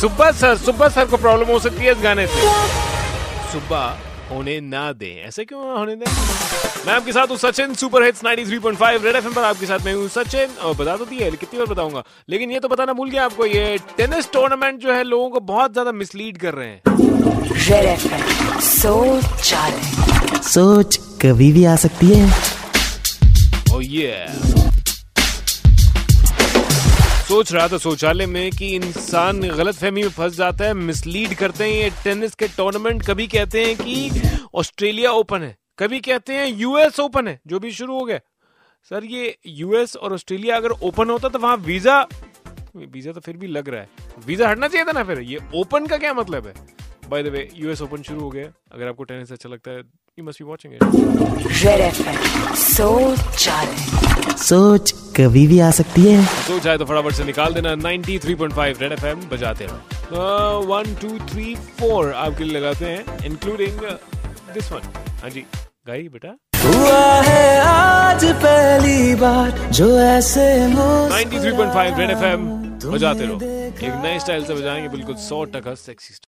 Subba sir Subba sir को problem हो सकती है इस गाने से। सुब्बा होने ना दे। ऐसे क्यों होने दें? मैं आपके साथ हूँ Sachin super hits 93.5 red FM पर आपके साथ मैं हूँ सचिन। और बता तो दिया कितनी बार बताऊँगा। लेकिन ये तो बताना भूल गया आपको ये टेनिस टूर्नामेंट जो है लोगों को बहुत ज़्यादा मिसलीड कर रहे हैं। रेड एफएम सोच सोच कभी भी आ सकती है। Oh yeah. सोच रहा था शौचालय में कि इंसान गलत फहमी में फंस जाता है मिसलीड करते हैं। ये टेनिस के टूर्नामेंट कभी कहते हैं कि ऑस्ट्रेलिया ओपन है। कभी कहते हैं यूएस ओपन है जो भी शुरू हो गया। सर ये यूएस और ऑस्ट्रेलिया अगर ओपन होता तो वहाँ वीज़ा वीज़ा तो फिर भी लग रहा है। वीज़ा हटना चाहिए था ना फिर? ये ओपन का क्या मतलब है? By the way US open शुरू हो गया। अगर आपको टेनिस अच्छा लगता है you must be watching it सोच कभी भी आ सकती है। तो चाहे तो फटाफट से निकाल देना। 93.5 रेड एफएम बजाते हैं वन टू थ्री फोर आपके लिए लगाते हैं इंक्लूडिंग दिस वन हाँ जी गाई बेटा। हुआ है आज पहली बार जो ऐसे 93.5 रेड एफएम बजाते रहो। एक नए स्टाइल से बजाएँगे बिल्कुल सौ टका सेक्सी